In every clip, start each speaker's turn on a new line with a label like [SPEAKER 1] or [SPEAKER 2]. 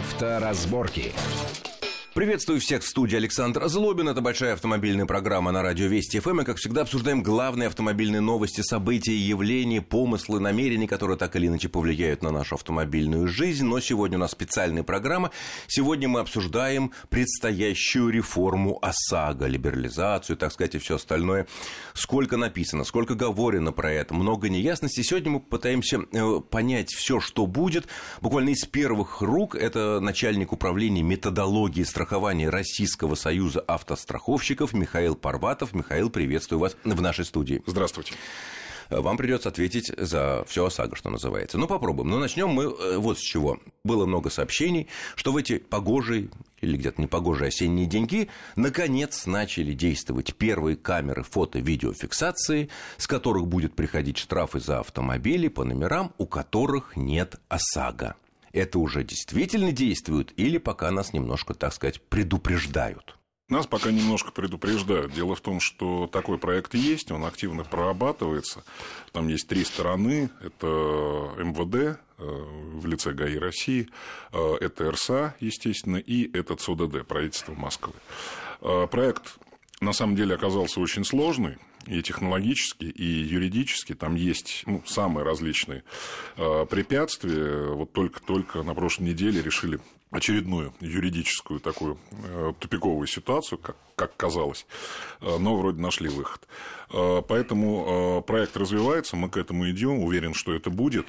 [SPEAKER 1] Авторазборки.
[SPEAKER 2] Приветствую всех в студии Александр Злобин. Это большая автомобильная программа на радио Вести ФМ. И, как всегда, обсуждаем главные автомобильные новости, события, явления, помыслы, намерения, которые так или иначе повлияют на нашу автомобильную жизнь. Но сегодня у нас специальная программа. Сегодня мы обсуждаем предстоящую реформу ОСАГО, либерализацию, так сказать, и все остальное. Сколько написано, сколько говорено про это, много неясностей. Сегодня мы пытаемся э, понять все, что будет. Буквально из первых рук это начальник управления методологии страхования Российского союза автостраховщиков Михаил Парватов. Михаил, приветствую вас в нашей студии.
[SPEAKER 3] Здравствуйте
[SPEAKER 2] вам придется ответить за все ОСАГО, что называется. Ну, попробуем. Но начнем мы э, вот с чего. Было много сообщений, что в эти погожие или где-то непогожие осенние деньги, наконец начали действовать первые камеры фото-видеофиксации, с которых будет приходить штрафы за автомобили по номерам, у которых нет ОСАГО это уже действительно действует или пока нас немножко, так сказать, предупреждают?
[SPEAKER 3] Нас пока немножко предупреждают. Дело в том, что такой проект есть, он активно прорабатывается. Там есть три стороны. Это МВД э, в лице ГАИ России, э, это РСА, естественно, и это ЦОДД, правительство Москвы. Э, проект на самом деле оказался очень сложный и технологически, и юридически. Там есть ну, самые различные э, препятствия. Вот только-только на прошлой неделе решили очередную юридическую такую э, тупиковую ситуацию, как, как казалось, э, но вроде нашли выход. Э, поэтому э, проект развивается, мы к этому идем, уверен, что это будет.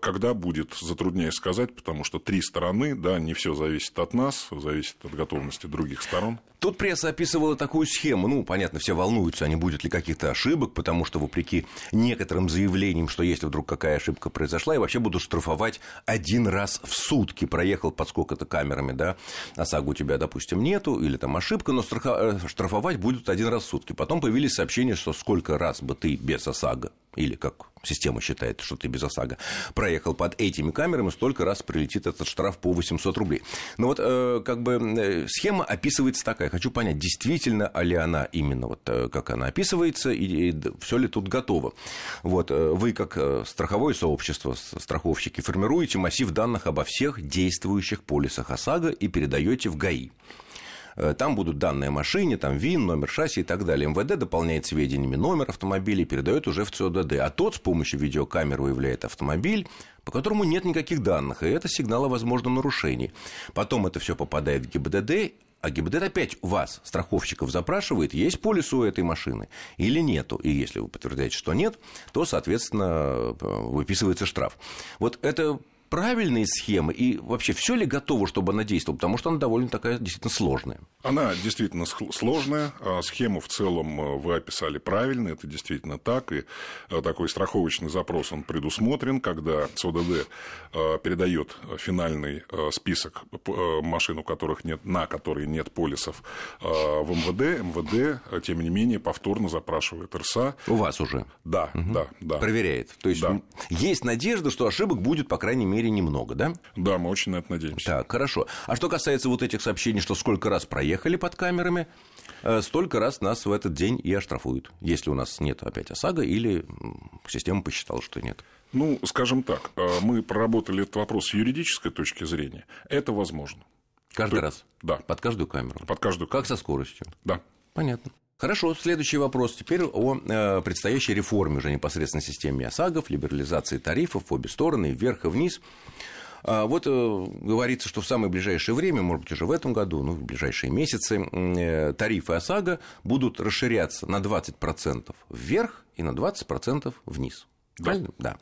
[SPEAKER 3] Когда будет, затрудняюсь сказать, потому что три стороны, да, не все зависит от нас, зависит от готовности других сторон.
[SPEAKER 2] Тут пресса описывала такую схему. Ну, понятно, все волнуются, а не будет ли каких-то ошибок, потому что, вопреки некоторым заявлениям, что если вдруг какая ошибка произошла, и вообще буду штрафовать один раз в сутки. Проехал под сколько-то камерами, да, ОСАГО у тебя, допустим, нету, или там ошибка, но будут один раз в сутки. Потом появились сообщения, что сколько раз бы ты без ОСАГО или как система считает, что ты без ОСАГО, проехал под этими камерами, столько раз прилетит этот штраф по 800 рублей. Но вот э, как бы э, схема описывается такая. Хочу понять, действительно ли она именно вот э, как она описывается, и, и все ли тут готово. Вот вы как страховое сообщество, страховщики, формируете массив данных обо всех действующих полисах ОСАГО и передаете в ГАИ. Э, там будут данные о машине, там ВИН, номер шасси и так далее. МВД дополняет сведениями номер автомобиля и передает уже в ЦОДД. А тот с помощью видеокамеры выявляет автомобиль, по которому нет никаких данных, и это сигнал о возможном нарушении. Потом это все попадает в ГИБДД, а ГИБДД опять у вас, страховщиков, запрашивает, есть полис у этой машины или нету. И если вы подтверждаете, что нет, то, соответственно, выписывается штраф. Вот это правильные схемы и вообще все ли готово, чтобы она действовала? Потому что она довольно такая действительно сложная.
[SPEAKER 3] Она действительно сложная. А схему в целом э, вы описали правильно, это действительно так. И э, такой страховочный запрос он предусмотрен, когда СОДД э, передает финальный список машин, у которых нет, на которые нет полисов в МВД. МВД, тем не менее, повторно запрашивает РСА.
[SPEAKER 2] У вас уже?
[SPEAKER 3] Да, угу. да, да.
[SPEAKER 2] Проверяет. То есть да. есть надежда, что ошибок будет, по крайней мере, мере, немного, да?
[SPEAKER 3] Да, мы очень на это надеемся.
[SPEAKER 2] Так, хорошо. А что касается вот этих сообщений, что сколько раз проехали под камерами, э, столько раз нас в этот день и оштрафуют, если у нас нет опять ОСАГО или система посчитала, что нет.
[SPEAKER 3] Ну, скажем так, э, мы проработали этот вопрос с юридической точки зрения. Это возможно.
[SPEAKER 2] Каждый То... раз?
[SPEAKER 3] Да.
[SPEAKER 2] Под каждую камеру?
[SPEAKER 3] Под каждую
[SPEAKER 2] Как со скоростью?
[SPEAKER 3] Да.
[SPEAKER 2] Понятно. Хорошо, следующий вопрос. Теперь о э, предстоящей реформе уже непосредственно системе ОСАГОВ, либерализации тарифов в обе стороны, вверх и вниз. А вот э, говорится, что в самое ближайшее время, может быть, уже в этом году, ну, в ближайшие месяцы, э, тарифы ОСАГО будут расширяться на 20% вверх и на 20% вниз. Да. Правильно? Да.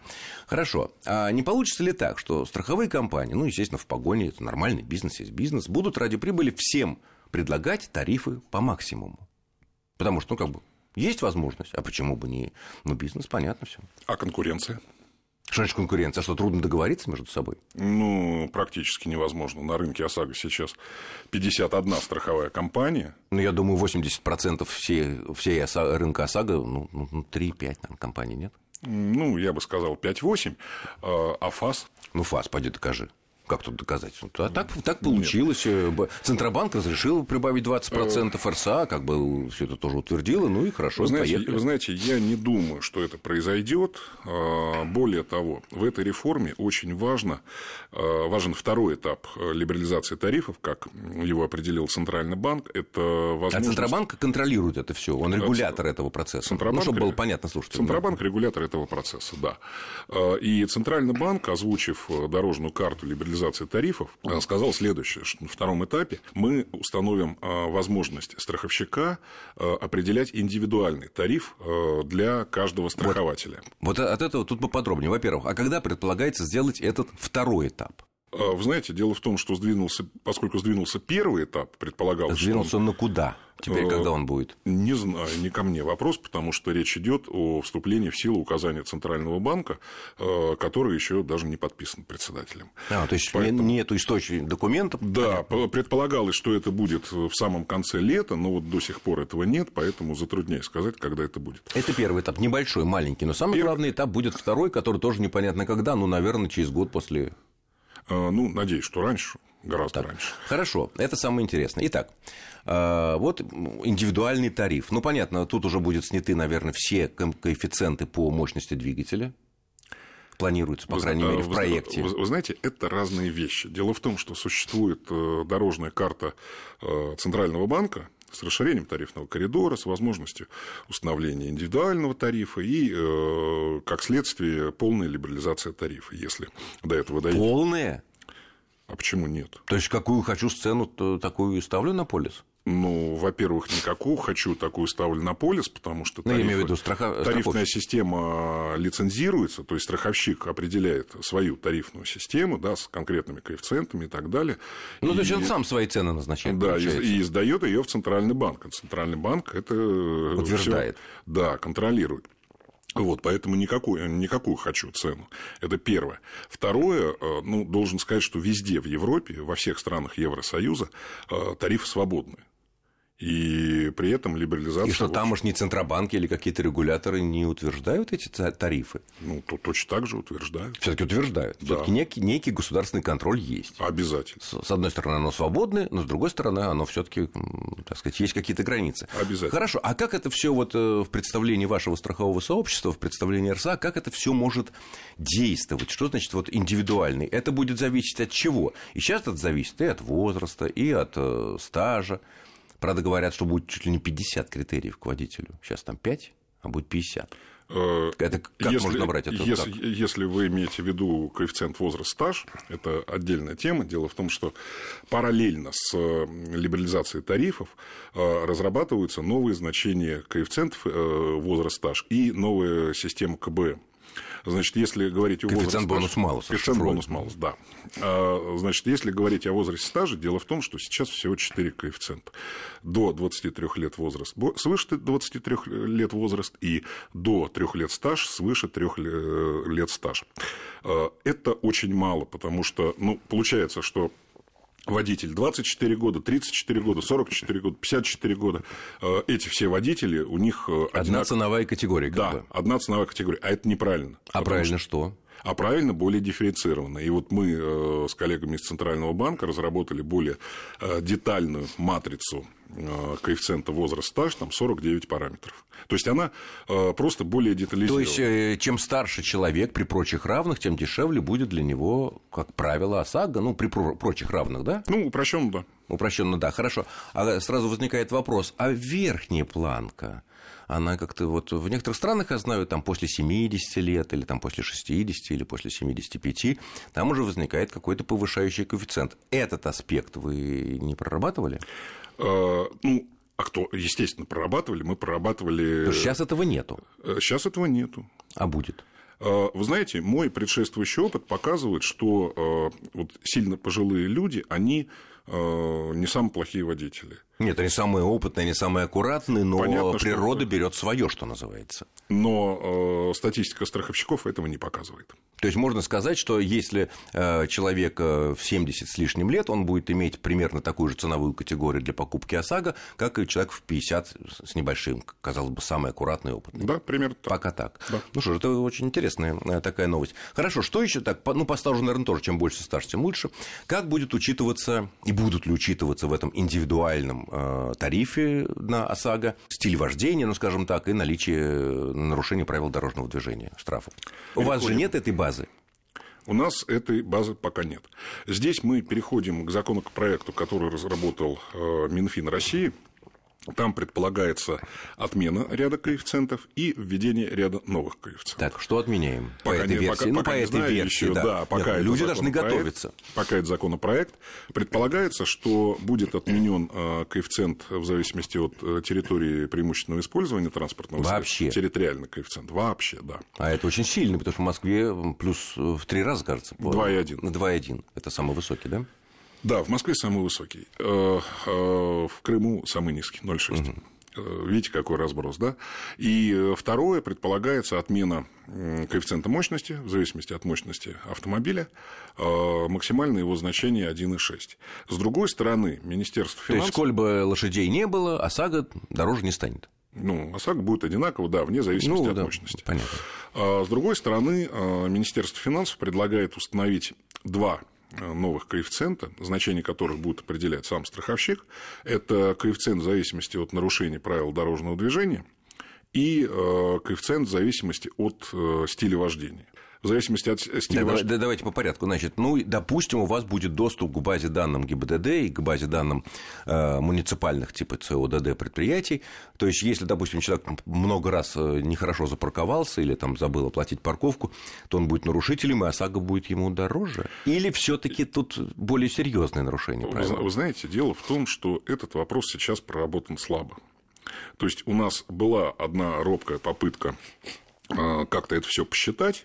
[SPEAKER 2] Хорошо. А не получится ли так, что страховые компании, ну, естественно, в погоне, это нормальный бизнес, есть бизнес, будут ради прибыли всем предлагать тарифы по максимуму? Потому что, ну, как бы, есть возможность, а почему бы не... Ну, бизнес, понятно все.
[SPEAKER 3] А конкуренция?
[SPEAKER 2] Что значит конкуренция? А что, трудно договориться между собой?
[SPEAKER 3] Ну, практически невозможно. На рынке ОСАГО сейчас 51 страховая компания.
[SPEAKER 2] Ну, я думаю, 80% всей, всей ОСАГО, рынка ОСАГО, ну, 3-5, ну, наверное, компаний, нет?
[SPEAKER 3] Ну, я бы сказал 5-8. А, а ФАС?
[SPEAKER 2] Ну, ФАС, пойди докажи. Как тут доказать? А так, так получилось. Нет. Центробанк разрешил прибавить 20%, РСА как бы все это тоже утвердила, ну и хорошо,
[SPEAKER 3] вы знаете, поехали. Вы знаете, я не думаю, что это произойдет. А, более того, в этой реформе очень важно, а, важен второй этап либерализации тарифов, как его определил Центральный банк. Это возможность...
[SPEAKER 2] А Центробанк контролирует это все, он регулятор этого процесса. Центробанк... Ну, чтобы было понятно слушателям.
[SPEAKER 3] Центробанк регулятор этого процесса, да. И Центральный банк, озвучив дорожную карту либерализации стабилизации тарифов, сказал следующее, что на втором этапе мы установим э, возможность страховщика э, определять индивидуальный тариф для каждого страхователя.
[SPEAKER 2] Вот, вот от этого тут поподробнее. Во-первых, а когда предполагается сделать этот второй этап?
[SPEAKER 3] Вы знаете, дело в том, что сдвинулся, поскольку сдвинулся первый этап, предполагалось,
[SPEAKER 2] сдвинулся
[SPEAKER 3] что
[SPEAKER 2] он на куда? Теперь, когда он будет?
[SPEAKER 3] Не знаю, не ко мне вопрос, потому что речь идет о вступлении в силу указания Центрального банка, который еще даже не подписан председателем.
[SPEAKER 2] А, то есть Поэтому... нет источника документов?
[SPEAKER 3] Да, понятно. предполагалось, что это будет в самом конце лета, но вот до сих пор этого нет, поэтому затрудняюсь сказать, когда это будет.
[SPEAKER 2] Это первый этап, небольшой, маленький, но самый первый... главный этап будет второй, который тоже непонятно когда, ну, наверное, через год после
[SPEAKER 3] Э, ну, надеюсь, что раньше, гораздо
[SPEAKER 2] так,
[SPEAKER 3] раньше.
[SPEAKER 2] Хорошо, это самое интересное. Итак, э, вот индивидуальный тариф. Ну, понятно, тут уже будут сняты, наверное, все коэффициенты по мощности двигателя. Планируется, по вы, крайней мере, в проекте.
[SPEAKER 3] Вы, вы знаете, это разные вещи. Дело в том, что существует э, дорожная карта Центрального банка, с расширением тарифного коридора, с возможностью установления индивидуального тарифа и, э, как следствие, полная либерализация тарифа, если до этого дойдет.
[SPEAKER 2] Полная?
[SPEAKER 3] А почему нет?
[SPEAKER 2] То есть, какую хочу сцену, такую и ставлю на полис?
[SPEAKER 3] Ну, во-первых, никакую хочу такую ставлю на полис, потому что тарифы, ну,
[SPEAKER 2] я имею в виду страха...
[SPEAKER 3] тарифная система лицензируется, то есть страховщик определяет свою тарифную систему да, с конкретными коэффициентами и так далее.
[SPEAKER 2] Ну, и... то есть он сам свои цены назначает.
[SPEAKER 3] Да, получается. и, и сдает ее в Центральный банк. Центральный банк это
[SPEAKER 2] утверждает.
[SPEAKER 3] Всё, да, контролирует. Вот, поэтому никакую, никакую хочу цену. Это первое. Второе, э, ну, должен сказать, что везде в Европе, во всех странах Евросоюза э, тарифы свободные и при этом либерализация...
[SPEAKER 2] И что тамошние центробанки или какие-то регуляторы не утверждают эти тарифы?
[SPEAKER 3] Ну, то точно так же утверждают.
[SPEAKER 2] все таки утверждают. Да. все таки некий, некий государственный контроль есть.
[SPEAKER 3] Обязательно.
[SPEAKER 2] С одной стороны, оно свободное, но с другой стороны, оно все таки так сказать, есть какие-то границы.
[SPEAKER 3] Обязательно.
[SPEAKER 2] Хорошо, а как это все вот э, в представлении вашего страхового сообщества, в представлении РСА, как это все может действовать? Что значит вот индивидуальный? Это будет зависеть от чего? И сейчас это зависит и от возраста, и от э, стажа. Правда, говорят, что будет чуть ли не 50 критериев к водителю. Сейчас там 5, а будет 50. Э, это как если, можно набрать это?
[SPEAKER 3] Если, если вы имеете в виду коэффициент возраст стаж, это отдельная тема. Дело в том, что параллельно с э, либерализацией тарифов э, разрабатываются новые значения коэффициентов возраст стаж и новая система КБ. Значит, если говорить о
[SPEAKER 2] возрасте... Коэффициент бонус малус.
[SPEAKER 3] Коэффициент бонус малус, да. А, значит, если говорить о возрасте стажа, дело в том, что сейчас всего 4 коэффициента. До 23 лет возраст, свыше 23 лет возраст и до 3 лет стаж, свыше 3 лет стаж. А, это очень мало, потому что, ну, получается, что водитель 24 года, 34 года, 44 года, 54 года. Э, эти все водители, у них...
[SPEAKER 2] Э, одна одинак... ценовая категория.
[SPEAKER 3] да, бы. одна ценовая категория. А это неправильно.
[SPEAKER 2] А правильно что?
[SPEAKER 3] а правильно более дифференцированно. И вот мы э, с коллегами из Центрального банка разработали более детальную матрицу коэффициента возраст стаж, там 49 параметров. То есть она просто более детализирована.
[SPEAKER 2] То есть, чем старше человек при прочих равных, тем дешевле будет для него, как правило, ОСАГО, ну, при прочих равных, да?
[SPEAKER 3] Ну, упрощенно, да.
[SPEAKER 2] Упрощенно, да, хорошо. А сразу возникает вопрос, а верхняя планка? она как-то вот в некоторых странах, я знаю, там после 70 лет или там после 60 или после 75, там уже возникает какой-то повышающий коэффициент. Этот аспект вы не прорабатывали?
[SPEAKER 3] Э, ну, а кто, естественно, прорабатывали, мы прорабатывали...
[SPEAKER 2] Сейчас этого нету?
[SPEAKER 3] Сейчас этого нету.
[SPEAKER 2] А будет?
[SPEAKER 3] Э, вы знаете, мой предшествующий опыт показывает, что э, вот сильно пожилые люди, они не самые плохие водители.
[SPEAKER 2] Нет, они самые опытные, они самые аккуратные, но Понятно, природа что... берет свое, что называется.
[SPEAKER 3] Но э, статистика страховщиков этого не показывает.
[SPEAKER 2] То есть можно сказать, что если э, человек э, в 70 с лишним лет, он будет иметь примерно такую же ценовую категорию для покупки ОСАГО, как и человек в 50 с небольшим, казалось бы, самый аккуратный опыт.
[SPEAKER 3] Да, примерно так.
[SPEAKER 2] Пока так.
[SPEAKER 3] Да.
[SPEAKER 2] Ну что ж, это очень интересная э, такая новость. Хорошо, что еще так? Ну, по стажу, наверное, тоже, чем больше стаж, тем лучше. Как будет учитываться и будут ли учитываться в этом индивидуальном э, тарифе на ОСАГО стиль вождения, ну, скажем так, и наличие нарушения правил дорожного движения, штрафов? У вас же нет этой базы базы?
[SPEAKER 3] У нас этой базы пока нет. Здесь мы переходим к законопроекту, который разработал э, Минфин России – там предполагается отмена ряда коэффициентов и введение ряда новых коэффициентов.
[SPEAKER 2] Так, что отменяем?
[SPEAKER 3] Пока по этой не, версии? Пока, ну, пока по этой знаю версии, еще, да. да пока Нет,
[SPEAKER 2] люди должны готовиться.
[SPEAKER 3] Пока это законопроект. Предполагается, что будет отменен э, коэффициент в зависимости от э, территории преимущественного использования транспортного
[SPEAKER 2] Вообще.
[SPEAKER 3] средства. Территориальный коэффициент. Вообще, да.
[SPEAKER 2] А это очень сильно, потому что в Москве плюс в три раза, кажется.
[SPEAKER 3] 2,1.
[SPEAKER 2] 2,1. Это самый высокий, да?
[SPEAKER 3] Да, в Москве самый высокий. Э, э, в Крыму самый низкий, 0,6. Угу. Видите, какой разброс, да? И второе, предполагается отмена коэффициента мощности, в зависимости от мощности автомобиля, максимальное его значение 1,6. С другой стороны, Министерство финансов... То
[SPEAKER 2] есть, сколь бы лошадей не было, ОСАГО дороже не станет?
[SPEAKER 3] Ну, ОСАГО будет одинаково, да, вне зависимости ну, от
[SPEAKER 2] да,
[SPEAKER 3] мощности.
[SPEAKER 2] Понятно.
[SPEAKER 3] А с другой стороны, Министерство финансов предлагает установить два Э, новых коэффициента, значение которых будет определять сам страховщик. Это коэффициент в зависимости от нарушения правил дорожного движения и э, коэффициент в зависимости от э, стиля вождения в зависимости от стиля
[SPEAKER 2] да, да, давайте по порядку. Значит, ну, допустим, у вас будет доступ к базе данным ГИБДД и к базе данным э, муниципальных типа ЦОДД предприятий. То есть, если, допустим, человек много раз э, нехорошо запарковался или там забыл оплатить парковку, то он будет нарушителем, и ОСАГО будет ему дороже? Или все таки тут более серьезное нарушение правил?
[SPEAKER 3] Вы, вы знаете, дело в том, что этот вопрос сейчас проработан слабо. То есть, у нас была одна робкая попытка э, как-то это все посчитать,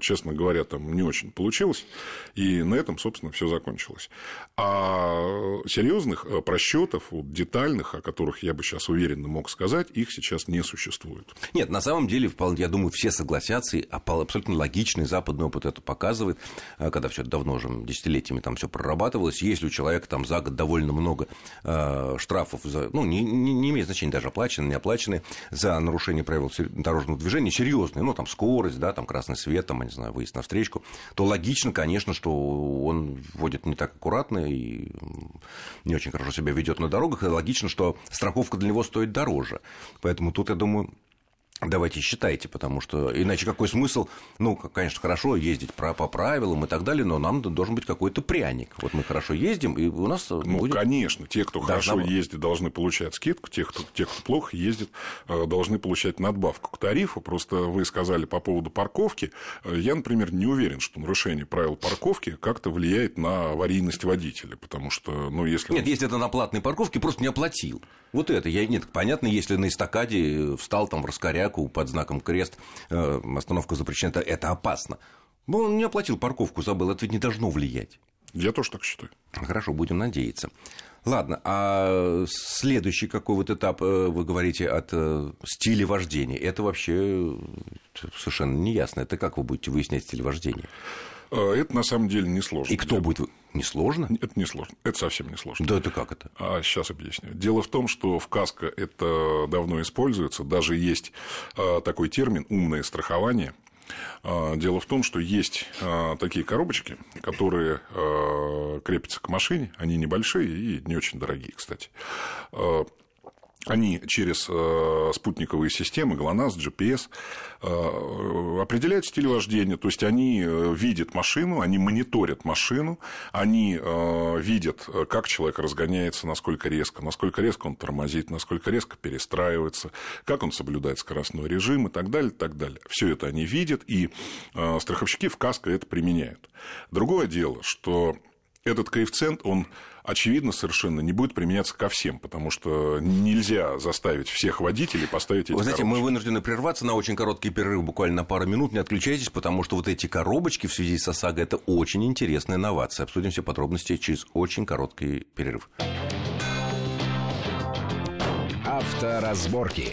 [SPEAKER 3] честно говоря, там не очень получилось. И на этом, собственно, все закончилось. А серьезных э, просчетов, вот, детальных, о которых я бы сейчас уверенно мог сказать, их сейчас не существует.
[SPEAKER 2] Нет, на самом деле, я думаю, все согласятся, и абсолютно логичный западный опыт это показывает, э, когда все давно уже десятилетиями там все прорабатывалось. Если у человека там за год довольно много штрафов, за, ну, не, не, не имеет значения даже оплаченные, не оплаченные, за нарушение правил дорожного движения, серьезные, ну, там, скорость, да, там, красный свет, там, не знаю, выезд на встречку, то логично, конечно, что он вводит не так аккуратно и не очень хорошо себя ведет на дорогах, и логично, что страховка для него стоит дороже. Поэтому тут, я думаю, Давайте считайте, потому что иначе какой смысл? Ну, конечно, хорошо ездить по правилам и так далее, но нам должен быть какой-то пряник. Вот мы хорошо ездим, и у нас
[SPEAKER 3] Ну, будет... конечно, те, кто хорошо быть. ездит, должны получать скидку, те, кто, те, кто плохо ездит, э, должны получать надбавку к тарифу. Просто вы сказали по поводу парковки. Э, я, например, не уверен, что нарушение правил парковки как-то влияет на аварийность водителя, потому что, ну, если...
[SPEAKER 2] Нет, если это на платной парковке, просто не оплатил. Вот это. Я, нет, понятно, если на эстакаде встал там в раскоряку под знаком крест, э, остановка запрещена, это, это опасно. Но он не оплатил парковку, забыл, это ведь не должно влиять.
[SPEAKER 3] Я тоже так считаю.
[SPEAKER 2] Хорошо, будем надеяться. Ладно, а следующий какой вот этап, э, вы говорите, от э, стиля вождения, это вообще совершенно неясно. Это как вы будете выяснять стиль вождения?
[SPEAKER 3] А, это на самом деле несложно.
[SPEAKER 2] И кто будет? Несложно?
[SPEAKER 3] Это не сложно. Это совсем не сложно.
[SPEAKER 2] Да это как это?
[SPEAKER 3] А сейчас объясню. Дело в том, что в КАСКО это давно используется. Даже есть а, такой термин умное страхование. А, дело в том, что есть такие коробочки, которые крепятся к машине. Они небольшие и не очень дорогие, кстати они через э, спутниковые системы, ГЛОНАСС, GPS, э, определяют стиль вождения. То есть, они э, видят машину, они мониторят машину, они э, видят, как человек разгоняется, насколько резко, насколько резко он тормозит, насколько резко перестраивается, как он соблюдает скоростной режим и так далее, так далее. Все это они видят, и э, страховщики в КАСКО это применяют. Другое дело, что этот коэффициент, он, очевидно, совершенно не будет применяться ко всем, потому что нельзя заставить всех водителей поставить эти
[SPEAKER 2] Вы знаете,
[SPEAKER 3] коробочки.
[SPEAKER 2] мы вынуждены прерваться на очень короткий перерыв, буквально на пару минут, не отключайтесь, потому что вот эти коробочки в связи со сагой – это очень интересная новация. Обсудим все подробности через очень короткий перерыв.
[SPEAKER 1] Авторазборки.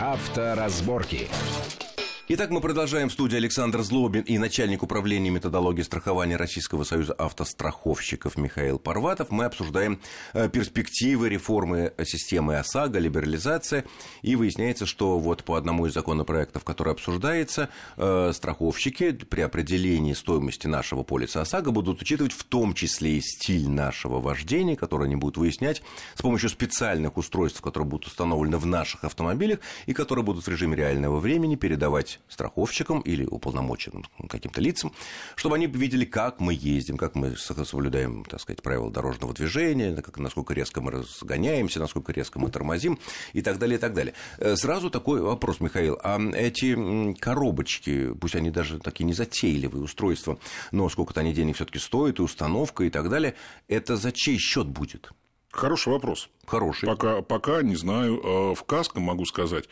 [SPEAKER 1] Авторазборки. Авторазборки.
[SPEAKER 2] Итак, мы продолжаем в студии Александр Злобин и начальник управления методологии страхования Российского союза автостраховщиков Михаил Парватов. Мы обсуждаем э, перспективы реформы системы ОСАГО, либерализация. И выясняется, что вот по одному из законопроектов, который обсуждается, э, страховщики при определении стоимости нашего полиса ОСАГО будут учитывать в том числе и стиль нашего вождения, который они будут выяснять с помощью специальных устройств, которые будут установлены в наших автомобилях и которые будут в режиме реального времени передавать страховщикам или уполномоченным каким-то лицам, чтобы они видели, как мы ездим, как мы соблюдаем, так сказать, правила дорожного движения, как, насколько резко мы разгоняемся, насколько резко мы тормозим и так далее, и так далее. Э, сразу такой вопрос, Михаил. А эти коробочки, пусть они даже такие незатейливые устройства, но сколько-то они денег все таки стоят, и установка, и так далее, это за чей счет будет?
[SPEAKER 3] Хороший вопрос.
[SPEAKER 2] Хороший.
[SPEAKER 3] Пока, пока не знаю. Э, в КАСКО могу сказать,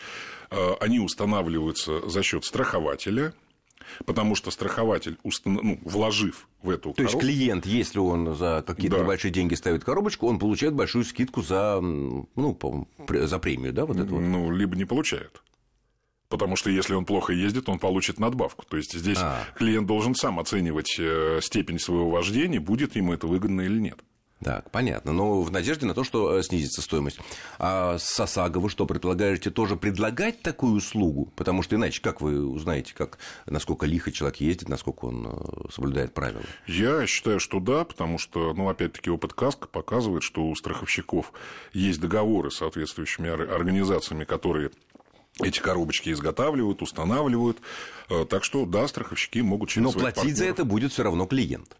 [SPEAKER 3] э, они устанавливаются за счет страхователя, потому что страхователь, ну, вложив в эту
[SPEAKER 2] То коробку... есть клиент, если он за какие-то да. небольшие деньги ставит коробочку, он получает большую скидку за, ну, за премию, да, вот
[SPEAKER 3] эту Ну, либо не получает. Потому что если он плохо ездит, он получит надбавку. То есть здесь а. клиент должен сам оценивать э, степень своего вождения, будет ему это выгодно или нет.
[SPEAKER 2] Так, понятно. Но в надежде на то, что э, снизится стоимость. А с ОСАГО вы что, предлагаете тоже предлагать такую услугу? Потому что иначе как вы узнаете, как, насколько лихо человек ездит, насколько он э, соблюдает правила?
[SPEAKER 3] Я считаю, что да, потому что, ну, опять-таки, опыт КАСКО показывает, что у страховщиков есть договоры с соответствующими организациями, которые эти коробочки изготавливают, устанавливают. Э, так что, да, страховщики могут через
[SPEAKER 2] Но платить партнеров... за это будет все равно клиент.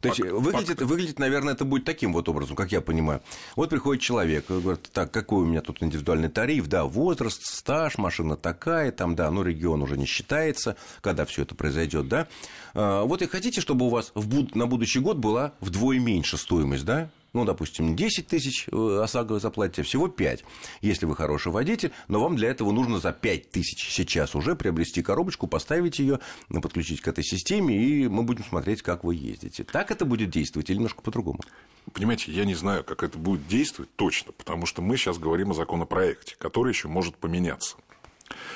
[SPEAKER 2] То есть, выглядит, выглядит, наверное, это будет таким вот образом, как я понимаю. Вот приходит человек, говорит, так, какой у меня тут индивидуальный тариф, да, возраст, стаж, машина такая, там, да, ну, регион уже не считается, когда все это произойдет, да. А, вот и хотите, чтобы у вас в, на будущий год была вдвое меньше стоимость, да, ну, допустим, 10 тысяч э, ОСАГО вы заплатите, всего 5, если вы хороший водитель, но вам для этого нужно за 5 тысяч сейчас уже приобрести коробочку, поставить ее, подключить к этой системе, и мы будем смотреть, как вы ездите. Так это будет действовать или немножко по-другому?
[SPEAKER 3] Понимаете, я не знаю, как это будет действовать точно, потому что мы сейчас говорим о законопроекте, который еще может поменяться.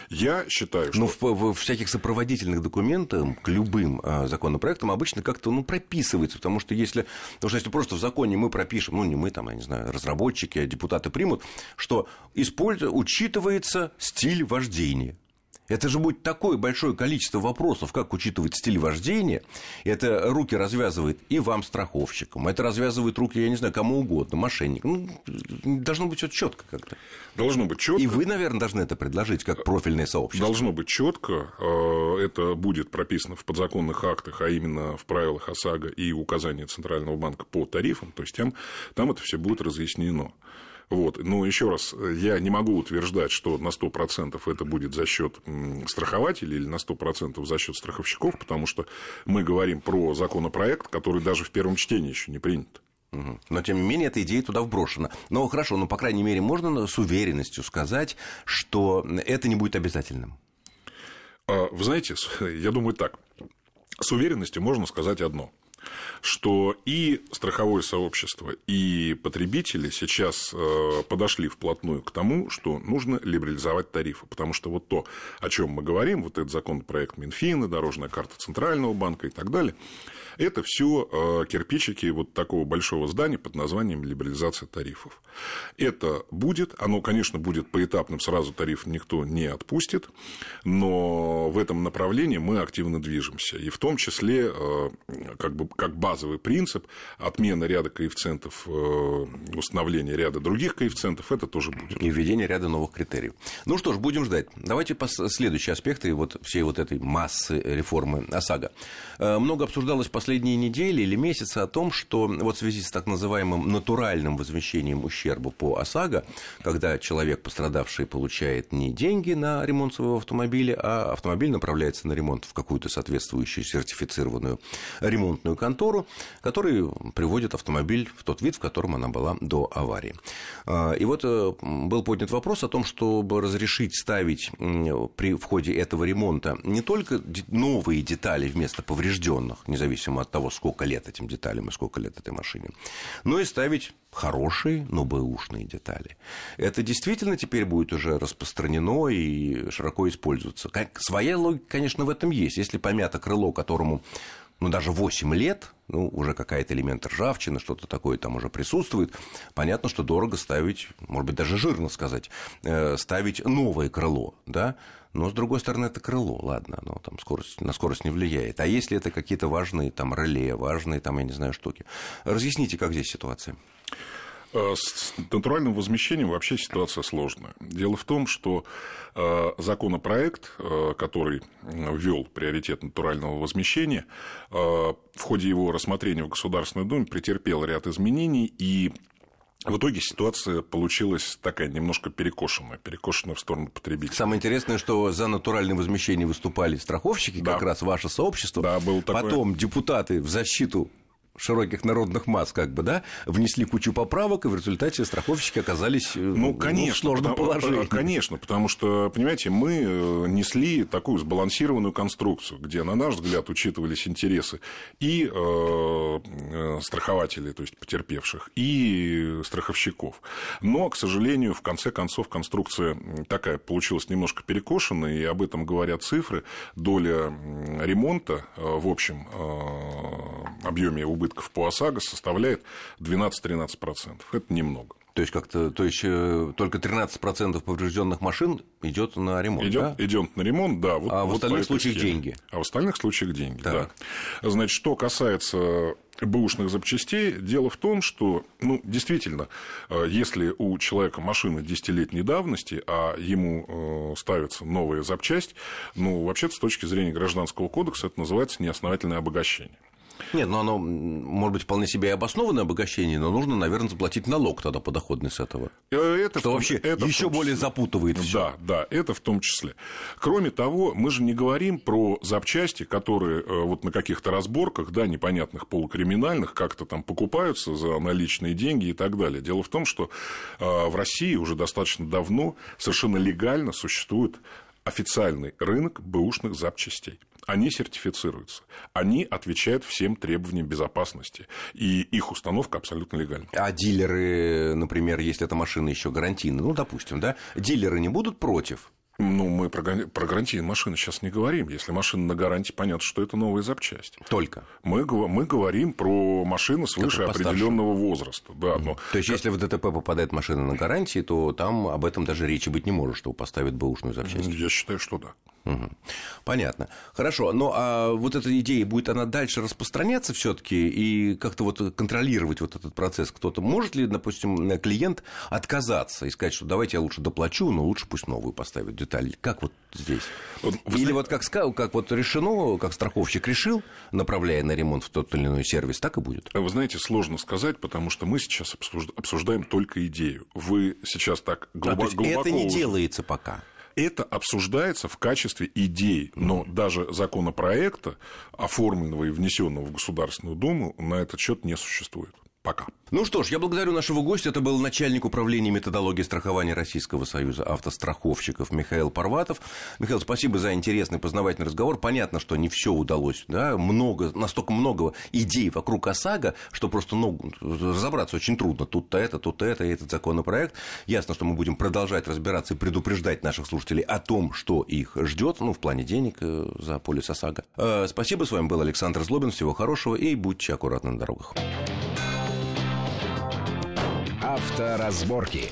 [SPEAKER 3] Я считаю,
[SPEAKER 2] что... Ну, в, в всяких сопроводительных документах к любым а, законопроектам обычно как-то ну, прописывается, потому что если... Потому что если просто в законе мы пропишем, ну, не мы, там, я не знаю, разработчики, а депутаты примут, что используя, учитывается стиль вождения. Это же будет такое большое количество вопросов, как учитывать стиль вождения. Это руки развязывает и вам, страховщикам. Это развязывает руки, я не знаю, кому угодно, мошенникам. Ну, должно быть все четко как-то.
[SPEAKER 3] Должно быть четко.
[SPEAKER 2] И вы, наверное, должны это предложить как профильное сообщество.
[SPEAKER 3] Должно быть четко. Э, это будет прописано в подзаконных актах, а именно в правилах ОСАГО и указании Центрального банка по тарифам. То есть там, там это все будет разъяснено. Вот. Но еще раз, я не могу утверждать, что на 100% это будет за счет страхователей или на 100% за счет страховщиков, потому что мы говорим про законопроект, который даже в первом чтении еще не принят.
[SPEAKER 2] Но, тем не менее, эта идея туда вброшена. Но хорошо, но, по крайней мере, можно с уверенностью сказать, что это не будет обязательным.
[SPEAKER 3] А, вы знаете, я думаю так. С уверенностью можно сказать одно – что и страховое сообщество, и потребители сейчас э, подошли вплотную к тому, что нужно либерализовать тарифы. Потому что вот то, о чем мы говорим, вот этот законопроект Минфина, дорожная карта Центрального банка и так далее, это все э, кирпичики вот такого большого здания под названием либерализация тарифов. Это будет, оно, конечно, будет поэтапным, сразу тариф никто не отпустит, но в этом направлении мы активно движемся. И в том числе, э, как, бы, как базовый принцип, отмена ряда коэффициентов, э, установление ряда других коэффициентов, это тоже будет.
[SPEAKER 2] И введение ряда новых критериев. Ну что ж, будем ждать. Давайте по следующие аспекты вот всей вот этой массы реформы ОСАГО. Много обсуждалось по последние недели или месяцы о том, что вот в связи с так называемым натуральным возмещением ущерба по ОСАГО, когда человек, пострадавший, получает не деньги на ремонт своего автомобиля, а автомобиль направляется на ремонт в какую-то соответствующую сертифицированную ремонтную контору, который приводит автомобиль в тот вид, в котором она была до аварии. А, и вот э, был поднят вопрос о том, чтобы разрешить ставить при входе этого ремонта не только новые детали вместо поврежденных, независимо от того, сколько лет этим деталям и сколько лет этой машине, но и ставить хорошие, но бэушные детали. Это действительно теперь будет уже распространено и широко использоваться. Своя логика, конечно, в этом есть. Если помято крыло, которому ну, даже 8 лет, ну, уже какая-то элемент ржавчины, что-то такое там уже присутствует, понятно, что дорого ставить, может быть, даже жирно сказать, э, ставить новое крыло, да, но, с другой стороны, это крыло, ладно, оно там скорость, на скорость не влияет. А если это какие-то важные там реле, важные там, я не знаю, штуки? Разъясните, как здесь ситуация?
[SPEAKER 3] Э, с натуральным возмещением вообще ситуация сложная. Дело в том, что э, законопроект, э, который ввел приоритет натурального возмещения, в ходе его рассмотрения в Государственной Думе претерпел ряд изменений, и в итоге ситуация получилась такая немножко перекошенная, перекошенная в сторону потребителя.
[SPEAKER 2] Самое интересное, что за натуральное возмещение выступали страховщики, да. как раз ваше сообщество. Да, был такой... Потом депутаты в защиту широких народных масс, как бы, да, внесли кучу поправок, и в результате страховщики оказались э,
[SPEAKER 3] ну, конечно, в сложном потому, положении. Конечно, потому что, понимаете, мы э, несли такую сбалансированную конструкцию, где, на наш взгляд, учитывались интересы и э, э, страхователей, то есть потерпевших, и страховщиков. Но, к сожалению, в конце концов, конструкция такая получилась немножко перекошенная, и об этом говорят цифры. Доля ремонта в общем объеме убытков по ОСАГО составляет 12-13%. Это немного.
[SPEAKER 2] То есть как-то, то есть э, только 13% поврежденных машин идет на ремонт.
[SPEAKER 3] Идет, да? идет на ремонт, да.
[SPEAKER 2] Вот, а в вот остальных случаях схеме. деньги.
[SPEAKER 3] А в остальных случаях деньги, так. да. Значит, что касается бэушных запчастей, дело в том, что, ну, действительно, э, если у человека машина десятилетней давности, а ему э, ставится новая запчасть, ну, вообще-то, с точки зрения Гражданского кодекса, это называется неосновательное обогащение.
[SPEAKER 2] Нет, ну оно может быть вполне себе и обоснованное обогащение, но нужно, наверное, заплатить налог тогда подоходный с этого. Э, это что том, вообще это еще более запутывает все.
[SPEAKER 3] Да, да, это в том числе. Кроме того, мы же не говорим про запчасти, которые э, вот на каких-то разборках, да, непонятных полукриминальных, как-то там покупаются за наличные деньги и так далее. Дело в том, что э, в России уже достаточно давно совершенно легально существует официальный рынок бэушных запчастей они сертифицируются, они отвечают всем требованиям безопасности, и их установка абсолютно легальна.
[SPEAKER 2] А дилеры, например, если эта машина еще гарантийная, ну, допустим, да, дилеры не будут против?
[SPEAKER 3] Ну, мы про, про гарантийные машины сейчас не говорим. Если машина на гарантии, понятно, что это новая запчасть.
[SPEAKER 2] Только.
[SPEAKER 3] Мы, мы говорим про машины свыше определенного возраста. Да, но...
[SPEAKER 2] То есть, как... если в ДТП попадает машина на гарантии, то там об этом даже речи быть не может, что поставит бэушную запчасть.
[SPEAKER 3] Я считаю, что да.
[SPEAKER 2] Угу. Понятно. Хорошо. Ну, а вот эта идея, будет она дальше распространяться все таки и как-то вот контролировать вот этот процесс кто-то? Может ли, допустим, клиент отказаться и сказать, что давайте я лучше доплачу, но лучше пусть новую поставят деталь? Как вот здесь? Вот, Или знаете... вот как, как вот решено, как страховщик решил, направляя на ремонт в тот или иной сервис, так и будет?
[SPEAKER 3] Вы знаете, сложно сказать, потому что мы сейчас обсуждаем только идею. Вы сейчас так глубоко... А,
[SPEAKER 2] то есть это не делается пока?
[SPEAKER 3] Это обсуждается в качестве идей, но даже законопроекта, оформленного и внесенного в Государственную Думу, на этот счет не существует. Пока.
[SPEAKER 2] Ну что ж, я благодарю нашего гостя. Это был начальник управления методологии страхования Российского союза автостраховщиков Михаил Парватов. Михаил, спасибо за интересный познавательный разговор. Понятно, что не все удалось. Да? Много, настолько много идей вокруг ОСАГО, что просто ну, разобраться очень трудно. Тут-то это, тут-то это, и этот законопроект. Ясно, что мы будем продолжать разбираться и предупреждать наших слушателей о том, что их ждет, ну, в плане денег э, за полис ОСАГО. Э, спасибо. С вами был Александр Злобин. Всего хорошего и будьте аккуратны на дорогах.
[SPEAKER 1] Авторазборки.